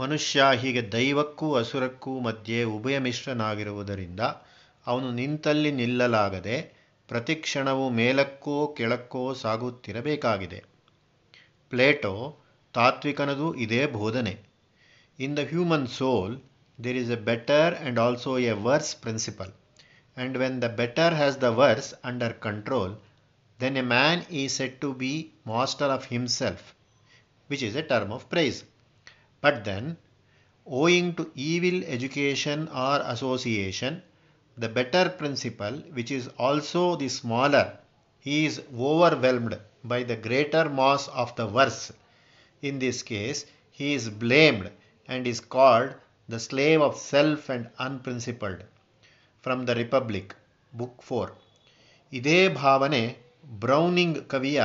ಮನುಷ್ಯ ಹೀಗೆ ದೈವಕ್ಕೂ ಅಸುರಕ್ಕೂ ಮಧ್ಯೆ ಉಭಯ ಮಿಶ್ರನಾಗಿರುವುದರಿಂದ ಅವನು ನಿಂತಲ್ಲಿ ನಿಲ್ಲಲಾಗದೆ ಪ್ರತಿಕ್ಷಣವು ಮೇಲಕ್ಕೋ ಕೆಳಕ್ಕೋ ಸಾಗುತ್ತಿರಬೇಕಾಗಿದೆ. ಪ್ಲೇಟೋ ತಾತ್ವಿಕನದು ಇದೇ ಬೋಧನೆ. In the human soul there is a better and also a worse principle and when the better has the worse under control then a man is set to be master of himself, which is a term of praise. But then, owing to evil education or association, the better principle, which is also the smaller, he is overwhelmed by the greater mass of the worse. In this case, he is blamed and is called the slave of self and unprincipled. From the Republic book four ಇದೇ ಭಾವನೆ Browning ಕವಿಯ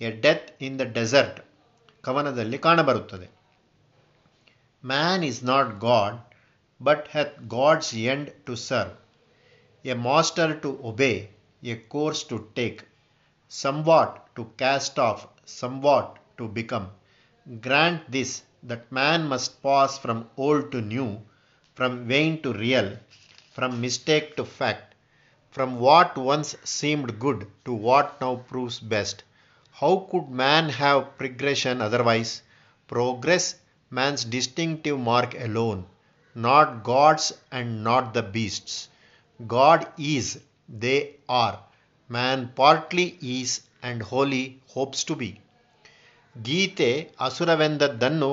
a death in the desert ಕವನದಲ್ಲಿ ಕಾಣಬರುತ್ತದೆ Man is not God, but hath God's end to serve, a master to obey, a course to take, somewhat to cast off, somewhat to become. Grant this that man must pass from old to new, from vain to real, from mistake to fact, from what once seemed good to what now proves best. How could man have progression otherwise? Progress man's distinctive mark alone, not God's and not the beast's. God is, they are. Man partly is and wholly hopes to be. ಗೀತೆ ಅಸುರವೆಂದದ್ದನ್ನು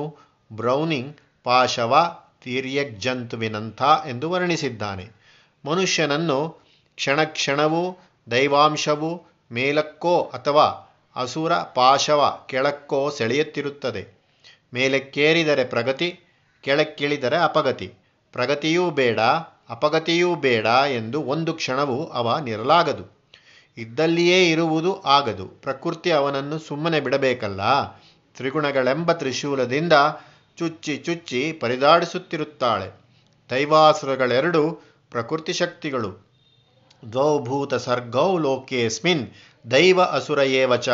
Browning ಪಾಶವ ತಿರ್ಯಗ್ಜಂತುವಿನಂಥ ಎಂದು ವರ್ಣಿಸಿದ್ದಾನೆ ಮನುಷ್ಯನನ್ನು ಕ್ಷಣ ಕ್ಷಣವೂ ದೈವಾಂಶವು ಮೇಲಕ್ಕೋ ಅಥವಾ ಅಸುರ ಪಾಶವ ಕೆಳಕ್ಕೋ ಸೆಳೆಯುತ್ತಿರುತ್ತದೆ ಮೇಲಕ್ಕೇರಿದರೆ ಪ್ರಗತಿ, ಕೆಳಕ್ಕಿಳಿದರೆ ಅಪಗತಿ. ಪ್ರಗತಿಯೂ ಬೇಡ, ಅಪಗತಿಯೂ ಬೇಡ ಎಂದು ಒಂದು ಕ್ಷಣವೂ ಅವ ನಿರಲಾಗದು. ಇದ್ದಲ್ಲಿಯೇ ಇರುವುದು ಆಗದು. ಪ್ರಕೃತಿ ಅವನನ್ನು ಸುಮ್ಮನೆ ಬಿಡಬೇಕಲ್ಲ. ತ್ರಿಗುಣಗಳೆಂಬ ತ್ರಿಶೂಲದಿಂದ ಚುಚ್ಚಿ ಚುಚ್ಚಿ ಪರಿದಾಡಿಸುತ್ತಿರುತ್ತಾಳೆ. ದೈವಾಸುರಗಳೆರಡು ಪ್ರಕೃತಿ ಶಕ್ತಿಗಳು. ದ್ವೌಭೂತ ಸರ್ಗೌ ಲೋಕೇಸ್ಮಿನ್ ದೈವ ಅಸುರ ಏವಚ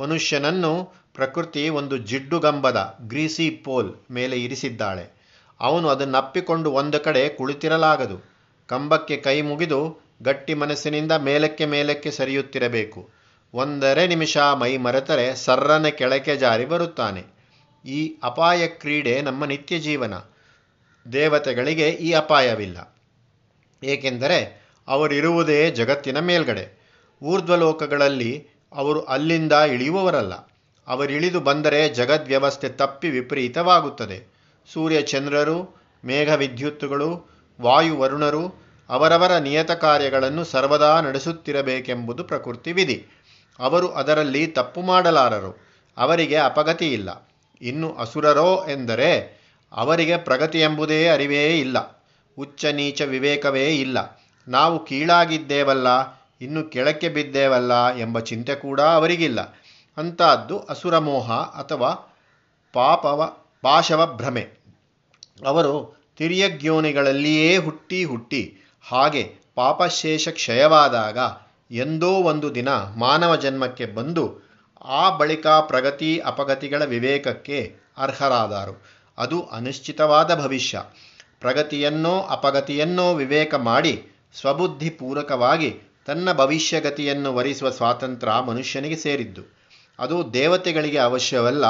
ಮನುಷ್ಯನನ್ನು ಪ್ರಕೃತಿ ಒಂದು ಜಿಡ್ಡುಗಂಬದ ಗ್ರೀಸಿ ಪೋಲ್ ಮೇಲೆ ಇರಿಸಿದ್ದಾಳೆ. ಅವನು ಅದನ್ನಪ್ಪಿಕೊಂಡು ಒಂದು ಕಡೆ ಕುಳಿತಿರಲಾಗದು. ಕಂಬಕ್ಕೆ ಕೈ ಮುಗಿದು ಗಟ್ಟಿ ಮನಸ್ಸಿನಿಂದ ಮೇಲಕ್ಕೆ ಮೇಲಕ್ಕೆ ಸರಿಯುತ್ತಿರಬೇಕು. ಒಂದರೆ ನಿಮಿಷ ಮೈ ಮರೆತರೆ ಸರ್ರನೆ ಕೆಳಕ್ಕೆ ಜಾರಿ ಬರುತ್ತಾನೆ. ಈ ಅಪಾಯ ಕ್ರೀಡೆ ನಮ್ಮ ನಿತ್ಯ ಜೀವನ ದೇವತೆಗಳಿಗೆ ಈ ಅಪಾಯವಿಲ್ಲ. ಏಕೆಂದರೆ ಅವರಿರುವುದೇ ಜಗತ್ತಿನ ಮೇಲ್ಗಡೆ. ಊರ್ಧ್ವಲೋಕಗಳಲ್ಲಿ ಅವರು ಅಲ್ಲಿಂದ ಇಳಿಯುವವರಲ್ಲ. ಅವರಿಳಿದು ಬಂದರೆ ಜಗದ್ವ್ಯವಸ್ಥೆ ತಪ್ಪಿ ವಿಪರೀತವಾಗುತ್ತದೆ. ಸೂರ್ಯ ಚಂದ್ರರು ಮೇಘ ವಿದ್ಯುತ್ತುಗಳು ಅವರವರ ನಿಯತ ಕಾರ್ಯಗಳನ್ನು ಸರ್ವದಾ ನಡೆಸುತ್ತಿರಬೇಕೆಂಬುದು ಪ್ರಕೃತಿ ವಿಧಿ. ಅವರು ಅದರಲ್ಲಿ ತಪ್ಪು ಮಾಡಲಾರರು. ಅವರಿಗೆ ಅಪಗತಿ ಇಲ್ಲ ಇನ್ನು ಅಸುರರೋ ಎಂದರೆ ಅವರಿಗೆ ಪ್ರಗತಿ ಎಂಬುದೇ ಅರಿವೇ ಇಲ್ಲ. ಉಚ್ಚ ನೀಚ ವಿವೇಕವೇ ಇಲ್ಲ. ನಾವು ಕೀಳಾಗಿದ್ದೇವಲ್ಲ, ಇನ್ನು ಕೆಳಕ್ಕೆ ಬಿದ್ದೇವಲ್ಲ ಎಂಬ ಚಿಂತೆ ಕೂಡ ಅವರಿಗಿಲ್ಲ. ಅಂಥದ್ದು ಅಸುರಮೋಹ ಅಥವಾ ಪಾಪವ, ಪಾಶವ ಭ್ರಮೆ. ಅವರು ತಿರ್ಯಜ್ಞೋನಿಗಳಲ್ಲಿಯೇ ಹುಟ್ಟಿ ಹುಟ್ಟಿ ಹಾಗೆ ಪಾಪಶೇಷ ಕ್ಷಯವಾದಾಗ ಎಂದೋ ಒಂದು ದಿನ ಮಾನವ ಜನ್ಮಕ್ಕೆ ಬಂದು ಆ ಬಳಿಕ ಪ್ರಗತಿ ಅಪಗತಿಗಳ ವಿವೇಕಕ್ಕೆ ಅರ್ಹರಾದರು. ಅದು ಅನಿಶ್ಚಿತವಾದ ಭವಿಷ್ಯ. ಪ್ರಗತಿಯನ್ನೋ ಅಪಗತಿಯನ್ನೋ ವಿವೇಕ ಮಾಡಿ ಸ್ವಬುದ್ಧಿಪೂರಕವಾಗಿ ತನ್ನ ಭವಿಷ್ಯಗತಿಯನ್ನು ವರಿಸುವ ಸ್ವಾತಂತ್ರ್ಯ ಮನುಷ್ಯನಿಗೆ ಸೇರಿದ್ದು. ಅದು ದೇವತೆಗಳಿಗೆ ಅವಶ್ಯವಲ್ಲ,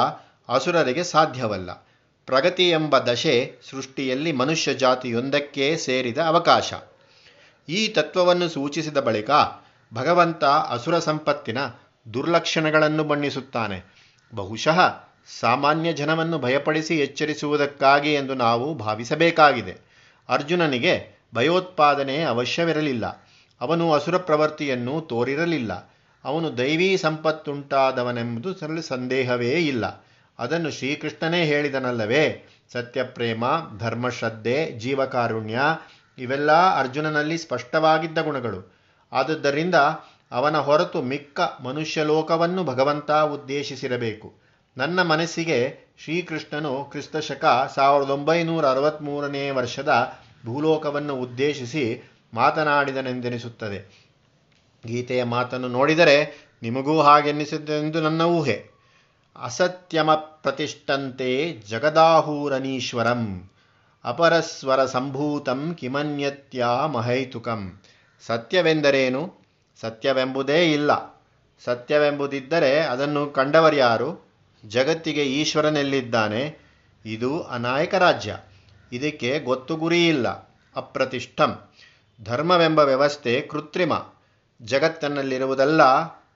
ಅಸುರರಿಗೆ ಸಾಧ್ಯವಲ್ಲ. ಪ್ರಗತಿ ಎಂಬ ದಶೆ ಸೃಷ್ಟಿಯಲ್ಲಿ ಮನುಷ್ಯ ಜಾತಿಯೊಂದಕ್ಕೆ ಸೇರಿದ ಅವಕಾಶ. ಈ ತತ್ವವನ್ನು ಸೂಚಿಸಿದ ಬಳಿಕ ಭಗವಂತ ಅಸುರ ಸಂಪತ್ತಿನ ದುರ್ಲಕ್ಷಣಗಳನ್ನು ಬಣ್ಣಿಸುತ್ತಾನೆ. ಬಹುಶಃ ಸಾಮಾನ್ಯ ಜನವನ್ನು ಭಯಪಡಿಸಿ ಎಚ್ಚರಿಸುವುದಕ್ಕಾಗಿ ಎಂದು ನಾವು ಭಾವಿಸಬೇಕಾಗಿದೆ. ಅರ್ಜುನನಿಗೆ ಭಯೋತ್ಪಾದನೆ ಅವಶ್ಯವಿರಲಿಲ್ಲ. ಅವನು ಅಸುರ ಪ್ರವೃತ್ತಿಯನ್ನು ತೋರಿರಲಿಲ್ಲ. ಅವನು ದೈವೀ ಸಂಪತ್ತುಂಟಾದವನೆಂಬುದು ಸರಳ ಸಂದೇಹವೇ ಇಲ್ಲ. ಅದನ್ನು ಶ್ರೀಕೃಷ್ಣನೇ ಹೇಳಿದನಲ್ಲವೇ? ಸತ್ಯಪ್ರೇಮ, ಧರ್ಮಶ್ರದ್ಧೆ, ಜೀವಕಾರುಣ್ಯ ಇವೆಲ್ಲ ಅರ್ಜುನನಲ್ಲಿ ಸ್ಪಷ್ಟವಾಗಿದ್ದ ಗುಣಗಳು. ಆದುದರಿಂದ ಅವನ ಹೊರತು ಮಿಕ್ಕ ಮನುಷ್ಯಲೋಕವನ್ನು ಭಗವಂತ ಉದ್ದೇಶಿಸಿರಬೇಕು. ನನ್ನ ಮನಸ್ಸಿಗೆ ಶ್ರೀಕೃಷ್ಣನು ಕ್ರಿಸ್ತಶಕ ಸಾವಿರದ ಒಂಬೈನೂರ ಅರವತ್ತ್ಮೂರನೇ ವರ್ಷದ ಭೂಲೋಕವನ್ನು ಉದ್ದೇಶಿಸಿ ಮಾತನಾಡಿದನೆಂದೆನಿಸುತ್ತದೆ. ಗೀತೆಯ ಮಾತನ್ನು ನೋಡಿದರೆ ನಿಮಗೂ ಹಾಗೆನ್ನಿಸಿದ್ದೆಂದು ನನ್ನ ಊಹೆ. ಅಸತ್ಯಮ ಪ್ರತಿಷ್ಠಂತೆ ಜಗದಾಹೂರನೀಶ್ವರಂ, ಅಪರಸ್ವರ ಸಂಭೂತಂ ಕಿಮನ್ಯತ್ಯ ಮಹೈತುಕಂ. ಸತ್ಯವೆಂದರೇನು? ಸತ್ಯವೆಂಬುದೇ ಇಲ್ಲ. ಸತ್ಯವೆಂಬುದಿದ್ದರೆ ಅದನ್ನು ಕಂಡವರ್ಯಾರು ಜಗತ್ತಿಗೆ ಈಶ್ವರನೆಲ್ಲಿದ್ದಾನೆ? ಇದು ಅನಾಯಕ ರಾಜ್ಯ. ಇದಕ್ಕೆ ಗೊತ್ತು ಇಲ್ಲ ಅಪ್ರತಿಷ್ಠಂ. ಧರ್ಮವೆಂಬ ವ್ಯವಸ್ಥೆ ಕೃತ್ರಿಮ. ಜಗತ್ತಿನಲ್ಲಿರುವುದೆಲ್ಲ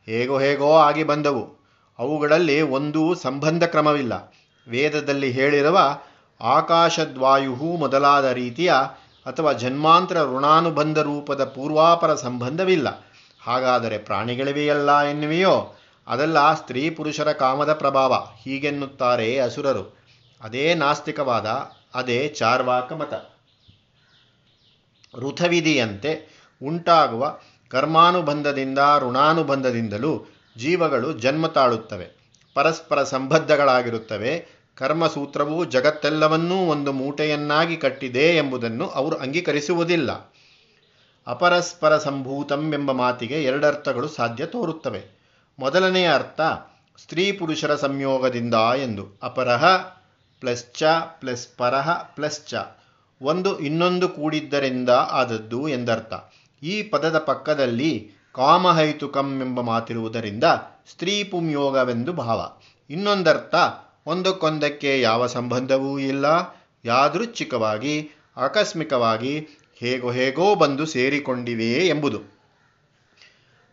ಹೇಗೋ ಹೇಗೋ ಆಗಿ ಬಂದವು. ಅವುಗಳಲ್ಲಿ ಒಂದೂ ಸಂಬಂಧ ಕ್ರಮವಿಲ್ಲ. ವೇದದಲ್ಲಿ ಹೇಳಿರುವ ಆಕಾಶದ್ವಾಯು ಮೊದಲಾದ ರೀತಿಯ ಅಥವಾ ಜನ್ಮಾಂತರ ಋಣಾನುಬಂಧ ರೂಪದ ಪೂರ್ವಾಪರ ಸಂಬಂಧವಿಲ್ಲ. ಹಾಗಾದರೆ ಪ್ರಾಣಿಗಳಿವೆಯಲ್ಲ ಎನ್ನುವೆಯೋ? ಅದೆಲ್ಲ ಸ್ತ್ರೀ ಪುರುಷರ ಕಾಮದ ಪ್ರಭಾವ, ಹೀಗೆನ್ನುತ್ತಾರೆ ಅಸುರರು. ಅದೇ ನಾಸ್ತಿಕವಾದ, ಅದೇ ಚಾರ್ವಾಕ ಮತ ಋಥವಿಧಿಯಂತೆ ಉಂಟಾಗುವ ಕರ್ಮಾನುಬಂಧದಿಂದ, ಋಣಾನುಬಂಧದಿಂದಲೂ ಜೀವಗಳು ಜನ್ಮ ತಾಳುತ್ತವೆ. ಪರಸ್ಪರ ಸಂಬದ್ಧಗಳಾಗಿರುತ್ತವೆ ಕರ್ಮಸೂತ್ರವು ಜಗತ್ತೆಲ್ಲವನ್ನೂ ಒಂದು ಮೂಟೆಯನ್ನಾಗಿ ಕಟ್ಟಿದೆ ಎಂಬುದನ್ನು ಅವರು ಅಂಗೀಕರಿಸುವುದಿಲ್ಲ. ಅಪರಸ್ಪರ ಸಂಭೂತಂ ಎಂಬ ಮಾತಿಗೆ ಎರಡರ್ಥಗಳು ಸಾಧ್ಯ ತೋರುತ್ತವೆ. ಮೊದಲನೆಯ ಅರ್ಥ, ಸ್ತ್ರೀ ಪುರುಷರ ಸಂಯೋಗದಿಂದ ಎಂದು. ಅಪರಹ ಪ್ಲಸ್ ಚ ಪ್ಲಸ್ ಪರಹ ಪ್ಲಸ್ ಚ. ಒಂದು ಇನ್ನೊಂದು ಕೂಡಿದ್ದರಿಂದ ಆದದ್ದು ಎಂದರ್ಥ. ಈ ಪದದ ಪಕ್ಕದಲ್ಲಿ ಕಾಮಹೈತುಕಂ ಎಂಬ ಮಾತಿರುವುದರಿಂದ ಸ್ತ್ರೀ ಪುಂಯೋಗವೆಂದು ಭಾವ. ಇನ್ನೊಂದರ್ಥ, ಒಂದಕ್ಕೊಂದಕ್ಕೆ ಯಾವ ಸಂಬಂಧವೂ ಇಲ್ಲ. ಯಾದೃಚ್ಛಿಕವಾಗಿ, ಆಕಸ್ಮಿಕವಾಗಿ ಹೇಗೋ ಹೇಗೋ ಬಂದು ಸೇರಿಕೊಂಡಿವೆಯೇ ಎಂಬುದು.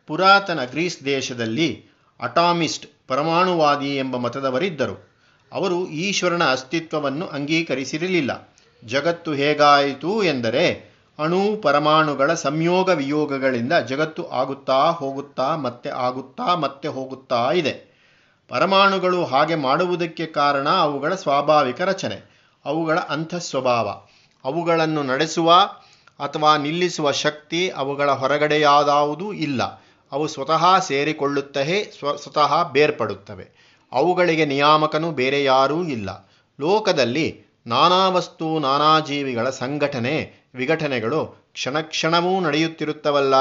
ಪುರಾತನ ಗ್ರೀಸ್ ದೇಶದಲ್ಲಿ ಅಟಾಮಿಸ್ಟ್ ಪರಮಾಣುವಾದಿ ಎಂಬ ಮತದವರಿದ್ದರು. ಅವರು ಈಶ್ವರನ ಅಸ್ತಿತ್ವವನ್ನು ಅಂಗೀಕರಿಸಿರಲಿಲ್ಲ. ಜಗತ್ತು ಹೇಗಾಯಿತು ಎಂದರೆ ಅಣು ಪರಮಾಣುಗಳ ಸಂಯೋಗ ವಿಯೋಗಗಳಿಂದ ಜಗತ್ತು ಆಗುತ್ತಾ ಹೋಗುತ್ತಾ ಮತ್ತೆ ಆಗುತ್ತಾ ಮತ್ತೆ ಹೋಗುತ್ತಾ ಇದೆ. ಪರಮಾಣುಗಳು ಹಾಗೆ ಮಾಡುವುದಕ್ಕೆ ಕಾರಣ ಅವುಗಳ ಸ್ವಾಭಾವಿಕ ರಚನೆ, ಅವುಗಳ ಅಂತಃಸ್ವಭಾವ ಅವುಗಳನ್ನು ನಡೆಸುವ ಅಥವಾ ನಿಲ್ಲಿಸುವ ಶಕ್ತಿ ಅವುಗಳ ಹೊರಗಡೆಯಾದಾವುದೂ ಇಲ್ಲ. ಅವು ಸ್ವತಃ ಸೇರಿಕೊಳ್ಳುತ್ತವೆ, ಸ್ವ, ಸ್ವತಃ ಬೇರ್ಪಡುತ್ತವೆ. ಅವುಗಳಿಗೆ ನಿಯಾಮಕನು ಬೇರೆ ಯಾರೂ ಇಲ್ಲ. ಲೋಕದಲ್ಲಿ ನಾನಾ ವಸ್ತು ನಾನಾ ಜೀವಿಗಳ ಸಂಘಟನೆ ವಿಘಟನೆಗಳು ಕ್ಷಣಕ್ಷಣವೂ ನಡೆಯುತ್ತಿರುತ್ತವಲ್ಲ.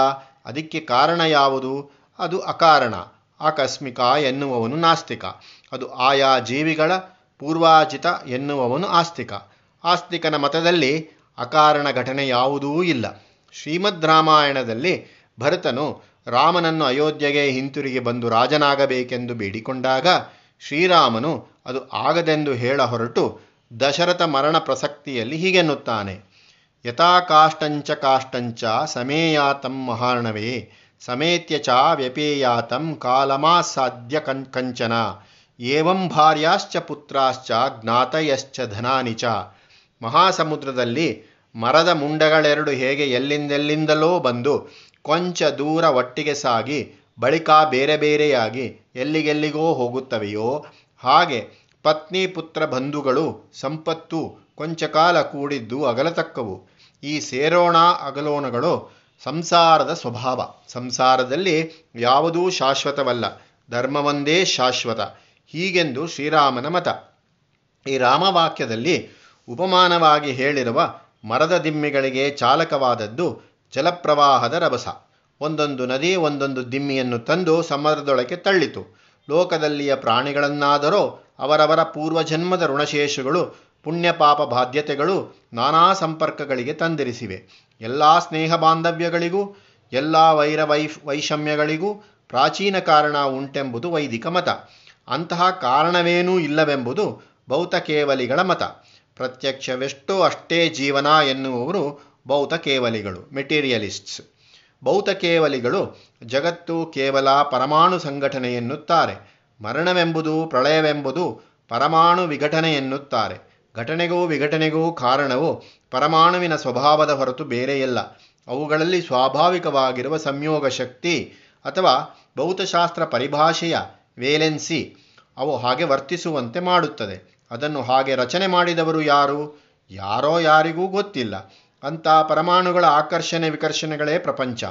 ಅದಕ್ಕೆ ಕಾರಣ ಯಾವುದು? ಅದು ಅಕಾರಣ, ಆಕಸ್ಮಿಕ ಎನ್ನುವವನು ನಾಸ್ತಿಕ. ಅದು ಆಯಾ ಜೀವಿಗಳ ಪೂರ್ವಾಜಿತ ಎನ್ನುವವನು ಆಸ್ತಿಕ. ಆಸ್ತಿಕನ ಮತದಲ್ಲಿ ಅಕಾರಣ ಘಟನೆ ಯಾವುದೂ ಇಲ್ಲ. ಶ್ರೀಮದ್ ರಾಮಾಯಣದಲ್ಲಿ ಭರತನು ರಾಮನನ್ನು ಅಯೋಧ್ಯೆಗೆ ಹಿಂತಿರುಗಿ ಬಂದು ರಾಜನಾಗಬೇಕೆಂದು ಬೇಡಿಕೊಂಡಾಗ ಶ್ರೀರಾಮನು ಅದು ಆಗದೆಂದು ಹೇಳ ಹೊರಟು ದಶರಥ ಮರಣ ಪ್ರಸಕ್ತಿಯಲ್ಲಿ ಹೀಗೆನ್ನುತ್ತಾನೆ. ಯಥಾ ಕಾಷ್ಟಂಚ ಕಾಷ್ಟಂಚ ಸಮೇಯಾತಂ ಮಹಾರ್ಣವೇ, ಸಮೇತ್ಯ ಚ ವ್ಯಪೇಯಾತಂ ಕಾಲಮಾಸಾಧ್ಯ ಕಂಚನ, ಏವಂ ಭಾರ್ಯಾಶ್ಚ ಪುತ್ರಾಶ್ಚ ಜ್ಞಾತಯಶ್ಚ ಧನಾನಿ ಚ. ಮಹಾಸಮುದ್ರದಲ್ಲಿ ಮರದ ಮುಂಡಗಳೆರಡು ಹೇಗೆ ಎಲ್ಲಿಂದೆಲ್ಲಿಂದಲೋ ಬಂದು ಕೊಂಚ ದೂರ ಒಟ್ಟಿಗೆ ಸಾಗಿ ಬಳಿಕ ಬೇರೆ ಬೇರೆಯಾಗಿ ಎಲ್ಲಿಗೆಲ್ಲಿಗೋ ಹೋಗುತ್ತವೆಯೋ, ಹಾಗೆ ಪತ್ನಿ ಪುತ್ರ ಬಂಧುಗಳು ಸಂಪತ್ತು ಕೊಂಚ ಕಾಲ ಕೂಡಿದ್ದು ಅಗಲತಕ್ಕವು. ಈ ಸೇರೋಣ ಅಗಲೋಣಗಳು ಸಂಸಾರದ ಸ್ವಭಾವ. ಸಂಸಾರದಲ್ಲಿ ಯಾವುದೂ ಶಾಶ್ವತವಲ್ಲ. ಧರ್ಮವೊಂದೇ ಶಾಶ್ವತ. ಹೀಗೆಂದು ಶ್ರೀರಾಮನ ಮತ. ಈ ರಾಮವಾಕ್ಯದಲ್ಲಿ ಉಪಮಾನವಾಗಿ ಹೇಳಿರುವ ಮರದ ದಿಮ್ಮಿಗಳಿಗೆ ಚಾಲಕವಾದದ್ದು ಜಲಪ್ರವಾಹದ ರಭಸ. ಒಂದೊಂದು ನದಿ ಒಂದೊಂದು ದಿಮ್ಮಿಯನ್ನು ತಂದು ಸಮುದ್ರದೊಳಗೆ ತಳ್ಳಿತು. ಲೋಕದಲ್ಲಿಯ ಪ್ರಾಣಿಗಳನ್ನಾದರೂ ಅವರವರ ಪೂರ್ವಜನ್ಮದ ಋಣಶೇಷಗಳು ಪುಣ್ಯಪಾಪ ಬಾಧ್ಯತೆಗಳು ನಾನಾ ಸಂಪರ್ಕಗಳಿಗೆ ತಂದಿರಿಸಿವೆ. ಎಲ್ಲ ಸ್ನೇಹ ಬಾಂಧವ್ಯಗಳಿಗೂ, ಎಲ್ಲ ವೈರ ವೈಷಮ್ಯಗಳಿಗೂ ಪ್ರಾಚೀನ ಕಾರಣ ಉಂಟೆಂಬುದು ವೈದಿಕ ಮತ. ಅಂತಹ ಕಾರಣವೇನೂ ಇಲ್ಲವೆಂಬುದು ಭೌತಕೇವಲಿಗಳ ಮತ. ಪ್ರತ್ಯಕ್ಷವೆಷ್ಟೋ ಅಷ್ಟೇ ಜೀವನ ಎನ್ನುವವರು ಭೌತಕೇವಲಿಗಳು ಮೆಟೀರಿಯಲಿಸ್ಟ್ಸ್. ಭೌತಕೇವಲಿಗಳು ಜಗತ್ತು ಕೇವಲ ಪರಮಾಣು ಸಂಘಟನೆ ಎನ್ನುತ್ತಾರೆ. ಮರಣವೆಂಬುದು ಪ್ರಳಯವೆಂಬುದು ಪರಮಾಣು ವಿಘಟನೆ ಎನ್ನುತ್ತಾರೆ. ಘಟನೆಗೂ ವಿಘಟನೆಗೂ ಕಾರಣವು ಪರಮಾಣುವಿನ ಸ್ವಭಾವದ ಹೊರತು ಬೇರೆಯಲ್ಲ. ಅವುಗಳಲ್ಲಿ ಸ್ವಾಭಾವಿಕವಾಗಿರುವ ಸಂಯೋಗ ಶಕ್ತಿ ಅಥವಾ ಭೌತಶಾಸ್ತ್ರ ಪರಿಭಾಷೆಯ ವೇಲೆನ್ಸಿ, ಅವು ಹಾಗೆ ವರ್ತಿಸುವಂತೆ ಮಾಡುತ್ತದೆ. ಅದನ್ನು ಹಾಗೆ ರಚನೆ ಮಾಡಿದವರು ಯಾರು? ಯಾರೋ ಯಾರಿಗೂ ಗೊತ್ತಿಲ್ಲ. ಅಂತ ಪರಮಾಣುಗಳ ಆಕರ್ಷಣೆ ವಿಕರ್ಷಣೆಗಳೇ ಪ್ರಪಂಚ.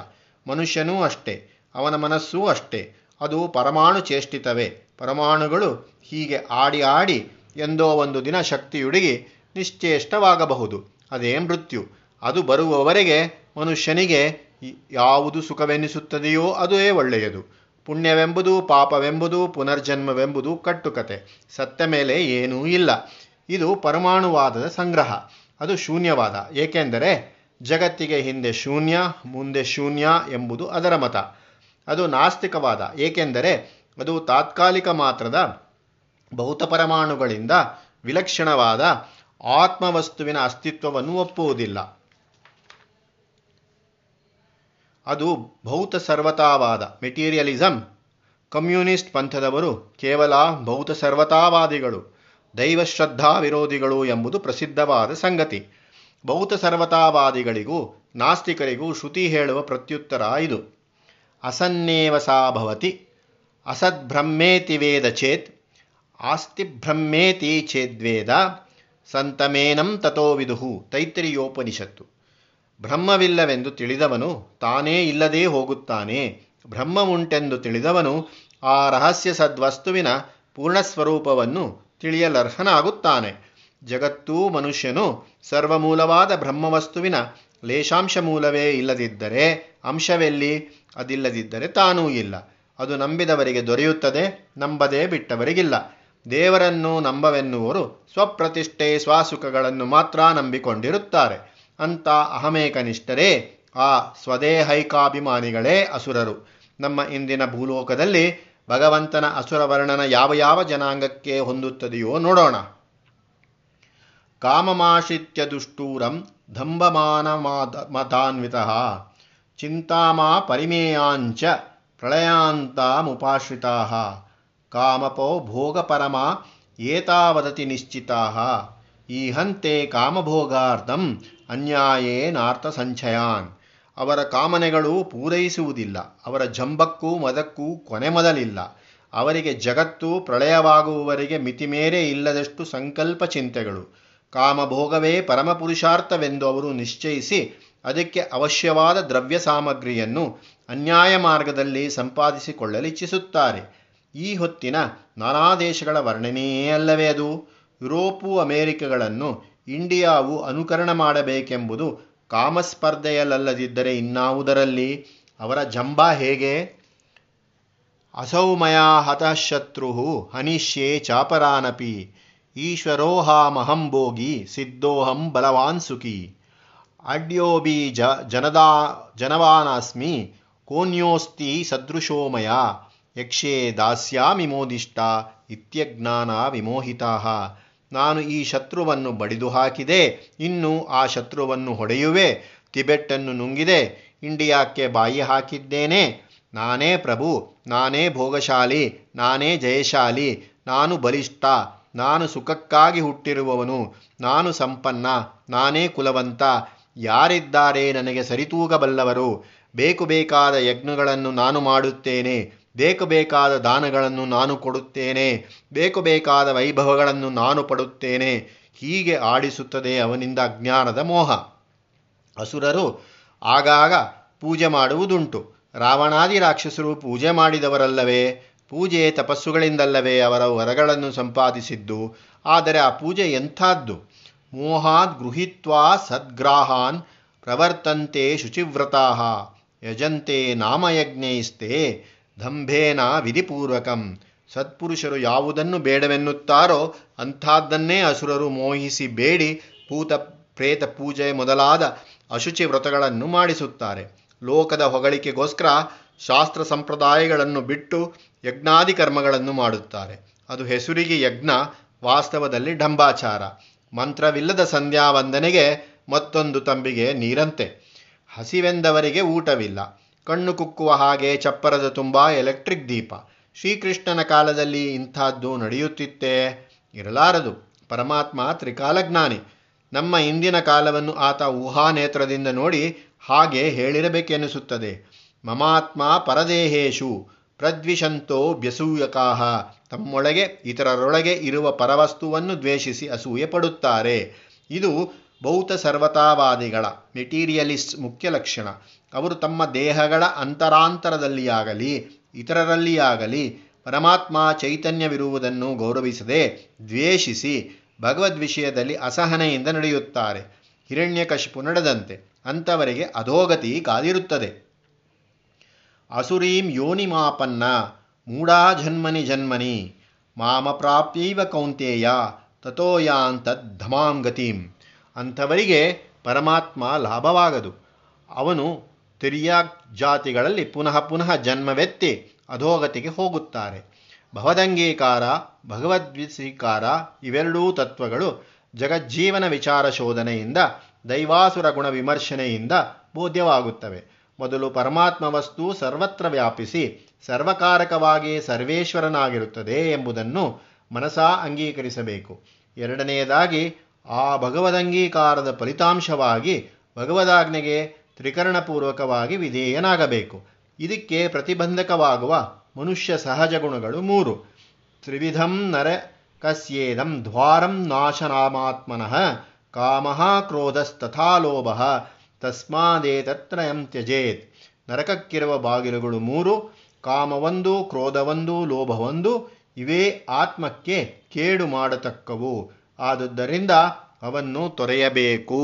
ಮನುಷ್ಯನೂ ಅಷ್ಟೇ, ಅವನ ಮನಸ್ಸೂ ಅಷ್ಟೇ. ಅದು ಪರಮಾಣು ಚೇಷ್ಟಿತವೇ. ಪರಮಾಣುಗಳು ಹೀಗೆ ಆಡಿ ಆಡಿ ಎಂದೋ ಒಂದು ದಿನ ಶಕ್ತಿಯುಡುಗಿ ನಿಶ್ಚೇಷ್ಟವಾಗಬಹುದು. ಅದೇ ಮೃತ್ಯು. ಅದು ಬರುವವರೆಗೆ ಮನುಷ್ಯನಿಗೆ ಯಾವುದು ಸುಖವೆನಿಸುತ್ತದೆಯೋ ಅದೇ ಒಳ್ಳೆಯದು. ಪುಣ್ಯವೆಂಬುದು ಪಾಪವೆಂಬುದು ಪುನರ್ಜನ್ಮವೆಂಬುದು ಕಟ್ಟುಕತೆ. ಸತ್ಯ ಮೇಲೆ ಏನೂ ಇಲ್ಲ. ಇದು ಪರಮಾಣುವಾದದ ಸಂಗ್ರಹ. ಅದು ಶೂನ್ಯವಾದ. ಏಕೆಂದರೆ ಜಗತ್ತಿಗೆ ಹಿಂದೆ ಶೂನ್ಯ, ಮುಂದೆ ಶೂನ್ಯ ಎಂಬುದು ಅದರ ಮತ. ಅದು ನಾಸ್ತಿಕವಾದ. ಏಕೆಂದರೆ ಅದು ತಾತ್ಕಾಲಿಕ ಮಾತ್ರದ ಭೌತ ಪರಮಾಣುಗಳಿಂದ ವಿಲಕ್ಷಣವಾದ ಆತ್ಮವಸ್ತುವಿನ ಅಸ್ತಿತ್ವವನ್ನು ಒಪ್ಪುವುದಿಲ್ಲ. ಅದು ಭೌತ ಸರ್ವತಾವಾದ, ಮೆಟೀರಿಯಲಿಸಂ, ಕಮ್ಯುನಿಸ್ಟ್ ಪಂಥದವರು ಕೇವಲ ಭೌತ ಸರ್ವತಾವಾದಿಗಳು ದೈವಶ್ರದ್ಧಾ ವಿರೋಧಿಗಳು ಎಂಬುದು ಪ್ರಸಿದ್ಧವಾದ ಸಂಗತಿ. ಭೌತ ಸರ್ವತಾವಾದಿಗಳಿಗೂ, ನಾಸ್ತಿಕರಿಗೂ ಶ್ರುತಿ ಹೇಳುವ ಪ್ರತ್ಯುತ್ತರ ಇದು. ಅಸನ್ನೇವ ಸಾ ಭವತಿ ಅಸದ್ಬ್ರಹ್ಮೇತಿ ವೇದ ಚೇತ್ ಆಸ್ತಿಬ್ರಹ್ಮೇತಿ ಛೇದ್ವೇದ ಸಂತಮೇನಂ ತಥೋ ವಿದುಹು. ತೈತ್ರಿಯೋಪನಿಷತ್ತು. ಬ್ರಹ್ಮವಿಲ್ಲವೆಂದು ತಿಳಿದವನು ತಾನೇ ಇಲ್ಲದೇ ಹೋಗುತ್ತಾನೆ. ಬ್ರಹ್ಮವುಂಟೆಂದು ತಿಳಿದವನು ಆ ರಹಸ್ಯ ಸದ್ವಸ್ತುವಿನ ಪೂರ್ಣಸ್ವರೂಪವನ್ನು ತಿಳಿಯಲರ್ಹನಾಗುತ್ತಾನೆ. ಜಗತ್ತೂ ಮನುಷ್ಯನು ಸರ್ವಮೂಲವಾದ ಬ್ರಹ್ಮವಸ್ತುವಿನ ಲೇಶಾಂಶ ಮೂಲವೇ ಇಲ್ಲದಿದ್ದರೆ ಅಂಶವೆಲ್ಲಿ? ಅದಿಲ್ಲದಿದ್ದರೆ ತಾನೂ ಇಲ್ಲ. ಅದು ನಂಬಿದವರಿಗೆ ದೊರೆಯುತ್ತದೆ, ನಂಬದೇ ಬಿಟ್ಟವರಿಗಿಲ್ಲ. ದೇವರನ್ನು ನಂಬವೆನ್ನುವರು ಸ್ವಪ್ರತಿಷ್ಠೆ ಸ್ವಾಸುಖಗಳನ್ನು ಮಾತ್ರ ನಂಬಿಕೊಂಡಿರುತ್ತಾರೆ. ಅಂತ ಅಹಮೇಕನಿಷ್ಠರೇ, ಆ ಸ್ವದೇಹೈಕಾಭಿಮಾನಿಗಳೇ ಅಸುರರು. ನಮ್ಮ ಇಂದಿನ ಭೂಲೋಕದಲ್ಲಿ ಭಗವಂತನ ಅಸುರ ವರ್ಣನ ಯಾವ ಯಾವ ಜನಾಂಗಕ್ಕೆ ಹೊಂದುತ್ತದೆಯೋ ನೋಡೋಣ. ಕಾಮಮಾಶಿತ್ಯ ದುಷ್ಟೂರಂ ದಂಭಮಾನ ಮತಾನ್ವಿತ ಚಿಂತಾಮ ಪರಿಮೇಯಾಂಚ ಪ್ರಳಯಾಂತಾಮುಪಾಶ್ರಿತಾ. ಕಾಮಪೋ ಭೋಗಪರಮ ಏತಾವದತಿ ನಿಶ್ಚಿತಾ. ಈ ಹಂತೆ ಕಾಮಭೋಗಾರ್ಥಂ ಅನ್ಯಾಯೇನಾರ್ಥ ಸಂಚಯಾನ್. ಅವರ ಕಾಮನೆಗಳು ಪೂರೈಸುವುದಿಲ್ಲ, ಅವರ ಜಂಬಕ್ಕೂ ಮದಕ್ಕೂ ಕೊನೆ ಮೊದಲಿಲ್ಲ. ಅವರಿಗೆ ಜಗತ್ತು ಪ್ರಳಯವಾಗುವವರೆಗೆ ಮಿತಿಮೇರೆ ಇಲ್ಲದಷ್ಟು ಸಂಕಲ್ಪ ಚಿಂತೆಗಳು. ಕಾಮಭೋಗವೇ ಪರಮಪುರುಷಾರ್ಥವೆಂದು ಅವರು ನಿಶ್ಚಯಿಸಿ ಅದಕ್ಕೆ ಅವಶ್ಯವಾದ ದ್ರವ್ಯ ಸಾಮಗ್ರಿಯನ್ನು ಅನ್ಯಾಯ ಮಾರ್ಗದಲ್ಲಿ ಸಂಪಾದಿಸಿಕೊಳ್ಳಲಿಚ್ಛಿಸುತ್ತಾರೆ. ಈ ಹೊತ್ತಿನ ನಾನಾ ದೇಶಗಳ ವರ್ಣನೆಯೇ ಅಲ್ಲವೇ ಅದು? ಯುರೋಪು, ಅಮೇರಿಕಗಳನ್ನು ಇಂಡಿಯಾವು ಅನುಕರಣ ಮಾಡಬೇಕೆಂಬುದು ಕಾಮಸ್ಪರ್ಧೆಯಲ್ಲದಿದ್ದರೆ ಇನ್ನಾವುದರಲ್ಲಿ? ಅವರ ಜಂಬ ಹೇಗೆ? ಅಸೌಮಯ ಹತಃಶತ್ರು ಹನಿಷ್ಯೆ ಚಾಪರಾನಪಿ, ಈಶ್ವರೋಹಾಮಹಂ ಭೋಗಿ ಸಿದ್ಧೋಹಂ ಬಲವಾನ್ ಸುಖಿ ಅಡ್ಯೋಬಿ ಜ ಜನದಾ, ಜನವಾನಾಸ್ಮಿ, ಕೋನ್ಯೋಸ್ತಿ ಸದೃಶೋಮಯ ಯಕ್ಷೇ ದಾಸ್ಯಾಮಿ ಮೋದಿಷ್ಟ ಇತ್ಯಜ್ಞಾನ ವಿಮೋಹಿತಾ. ನಾನು ಈ ಶತ್ರುವನ್ನು ಬಡಿದು ಹಾಕಿದೆ, ಇನ್ನು ಆ ಶತ್ರುವನ್ನು ಹೊಡೆಯುವೆ ತಿಬೆಟ್ಟನ್ನು ನುಂಗಿದೆ, ಇಂಡಿಯಾಕ್ಕೆ ಬಾಯಿ ಹಾಕಿದ್ದೇನೆ. ನಾನೇ ಪ್ರಭು, ನಾನೇ ಭೋಗಶಾಲಿ, ನಾನೇ ಜಯಶಾಲಿ, ನಾನು ಬಲಿಷ್ಠ, ನಾನು ಸುಖಕ್ಕಾಗಿ ಹುಟ್ಟಿರುವವನು, ನಾನು ಸಂಪನ್ನ, ನಾನೇ ಕುಲವಂತ. ಯಾರಿದ್ದಾರೆ ನನಗೆ ಸರಿತೂಗಬಲ್ಲವರು? ಬೇಕು ಬೇಕಾದ ಯಜ್ಞಗಳನ್ನು ನಾನು ಮಾಡುತ್ತೇನೆ. ಬೇಕು ಬೇಕಾದ ದಾನಗಳನ್ನು ನಾನು ಕೊಡುತ್ತೇನೆ ಬೇಕು ಬೇಕಾದ ವೈಭವಗಳನ್ನು ನಾನು ಪಡುತ್ತೇನೆ. ಹೀಗೆ ಆಡಿಸುತ್ತದೆ ಅವನಿಂದ ಅಜ್ಞಾನದ ಮೋಹ. ಅಸುರರು ಆಗಾಗ ಪೂಜೆ ಮಾಡುವುದುಂಟು. ರಾವಣಾದಿ ರಾಕ್ಷಸರು ಪೂಜೆ ಮಾಡಿದವರಲ್ಲವೇ, ಪೂಜೆ ತಪಸ್ಸುಗಳಿಂದಲ್ಲವೇ ಅವರ ವರಗಳನ್ನು ಸಂಪಾದಿಸಿದ್ದು, ಆದರೆ ಆ ಪೂಜೆ ಎಂಥದ್ದು? ಮೋಹಾದ್ ಗೃಹಿತ್ವಾ ಸದ್ಗ್ರಾಹಾನ್ ಪ್ರವರ್ತಂತೆ ಶುಚಿವ್ರತಾ, ಯಜಂತೆ ನಾಮಯಜ್ಞೈಸ್ತೆ ದಂಭೇನ ವಿಧಿಪೂರ್ವಕಂ. ಸತ್ಪುರುಷರು ಯಾವುದನ್ನು ಬೇಡವೆನ್ನುತ್ತಾರೋ ಅಂಥದ್ದನ್ನೇ ಅಸುರರು ಮೋಹಿಸಿ ಬೇಡಿ, ಭೂತ ಪ್ರೇತ ಪೂಜೆ ಮೊದಲಾದ ಅಶುಚಿ ವ್ರತಗಳನ್ನು ಮಾಡಿಸುತ್ತಾರೆ. ಲೋಕದ ಹೊಗಳಿಕೆಗೋಸ್ಕರ ಶಾಸ್ತ್ರ ಸಂಪ್ರದಾಯಗಳನ್ನು ಬಿಟ್ಟು ಯಜ್ಞಾದಿ ಕರ್ಮಗಳನ್ನು ಮಾಡುತ್ತಾರೆ. ಅದು ಹೆಸರಿಗೆ ಯಜ್ಞ, ವಾಸ್ತವದಲ್ಲಿ ಢಂಬಾಚಾರ ಮಂತ್ರವಿಲ್ಲದ ಸಂಧ್ಯಾ ವಂದನೆಗೆ ಮತ್ತೊಂದು ತಂಬಿಗೆ ನೀರಂತೆ. ಹಸಿವೆಂದವರಿಗೆ ಊಟವಿಲ್ಲ. ಕಣ್ಣು ಕುಕ್ಕುವ ಹಾಗೆ ಚಪ್ಪರದ ತುಂಬ ಎಲೆಕ್ಟ್ರಿಕ್ ದೀಪ. ಶ್ರೀಕೃಷ್ಣನ ಕಾಲದಲ್ಲಿ ಇಂಥದ್ದು ನಡೆಯುತ್ತಿತ್ತೇ ಇರಲಾರದು. ಪರಮಾತ್ಮ ತ್ರಿಕಾಲಜ್ಞಾನಿ. ನಮ್ಮ ಇಂದಿನ ಕಾಲವನ್ನು ಆತ ಊಹಾನೇತ್ರದಿಂದ ನೋಡಿ ಹಾಗೆ ಹೇಳಿರಬೇಕೆನಿಸುತ್ತದೆ. ಮಮಾತ್ಮ ಪರದೇಹೇಶು ಪ್ರದ್ವಿಷಂತೋ ಬ್ಯಸೂಯಕಾಹ ತಮ್ಮೊಳಗೆ, ಇತರರೊಳಗೆ ಇರುವ ಪರವಸ್ತುವನ್ನು ದ್ವೇಷಿಸಿ ಅಸೂಯೆ ಪಡುತ್ತಾರೆ ಇದು ಭೌತ ಸರ್ವತಾವಾದಿಗಳ ಮೆಟೀರಿಯಲಿಸ್ಟ್ ಮುಖ್ಯ ಲಕ್ಷಣ. ಅವರು ತಮ್ಮ ದೇಹಗಳ ಅಂತರಾಂತರದಲ್ಲಿಯಾಗಲಿ, ಇತರರಲ್ಲಿಯಾಗಲಿ ಪರಮಾತ್ಮ ಚೈತನ್ಯವಿರುವುದನ್ನು ಗೌರವಿಸದೆ ದ್ವೇಷಿಸಿ ಭಗವದ್ ವಿಷಯದಲ್ಲಿ ಅಸಹನೆಯಿಂದ ನಡೆಯುತ್ತಾರೆ. ಹಿರಣ್ಯಕಶಿಪು ನಡೆದಂತೆ ಅಂಥವರಿಗೆ ಅಧೋಗತಿ ಕಾದಿರುತ್ತದೆ. ಅಸುರೀಂ ಯೋನಿಮಾಪನ್ನ ಮೂಢಾ ಜನ್ಮನಿ ಜನ್ಮನಿ ಮಾಮ ಪ್ರಾಪ್ಯೈವ ಕೌಂತೇಯ ತಥೋಯಾಂತದ್ಧಮಾಂ ಗತಿಂ. ಅಂಥವರಿಗೆ ಪರಮಾತ್ಮ ಲಾಭವಾಗದು. ಅವನು ತಿರ್ಯಾಕ್ ಜಾತಿಗಳಲ್ಲಿ ಪುನಃ ಪುನಃ ಜನ್ಮವೆತ್ತಿ ಅಧೋಗತಿಗೆ ಹೋಗುತ್ತಾರೆ. ಭವದಂಗೀಕಾರ ಭಗವದ್ವಿಸೀಕಾರ ಇವೆರಡೂ ತತ್ವಗಳು ಜಗಜ್ಜೀವನ ವಿಚಾರ ಶೋಧನೆಯಿಂದ, ದೈವಾಸುರ ಗುಣ ವಿಮರ್ಶನೆಯಿಂದ ಬೋಧ್ಯವಾಗುತ್ತವೆ. ಮೊದಲು ಪರಮಾತ್ಮ ವಸ್ತು ಸರ್ವತ್ರ ವ್ಯಾಪಿಸಿ, ಸರ್ವಕಾರಕವಾಗಿ ಸರ್ವೇಶ್ವರನಾಗಿರುತ್ತದೆ ಎಂಬುದನ್ನು ಮನಸಾ ಅಂಗೀಕರಿಸಬೇಕು. ಎರಡನೆಯದಾಗಿ ಆ ಭಗವದಂಗೀಕಾರದ ಫಲಿತಾಂಶವಾಗಿ ಭಗವದಾಜ್ಞೆಗೆ ತ್ರಿಕರಣಪೂರ್ವಕವಾಗಿ ವಿಧೇಯನಾಗಬೇಕು. ಇದಕ್ಕೆ ಪ್ರತಿಬಂಧಕವಾಗುವ ಮನುಷ್ಯ ಸಹಜ ಗುಣಗಳು ಮೂರು. ತ್ರಿವಿಧಂ ನರ ಕಸ್ಯೇದಂ ದ್ವಾರಂ ನಾಶನಾಮಾತ್ಮನಃ ಕಾಮಃ ಕ್ರೋಧಸ್ತಥಾ ಲೋಭ ತಸ್ಮಾದೇತತ್ರಯಂ ತ್ಯಜೇತ್. ನರಕಕ್ಕಿರುವ ಬಾಗಿಲುಗಳು ಮೂರು. ಕಾಮವೊಂದು, ಕ್ರೋಧವೊಂದು, ಲೋಭವೊಂದು ಇವೇ ಆತ್ಮಕ್ಕೆ ಕೇಡು ಮಾಡತಕ್ಕವು. ಆದುದರಿಂದ ಅವನ್ನು ತೊರೆಯಬೇಕು.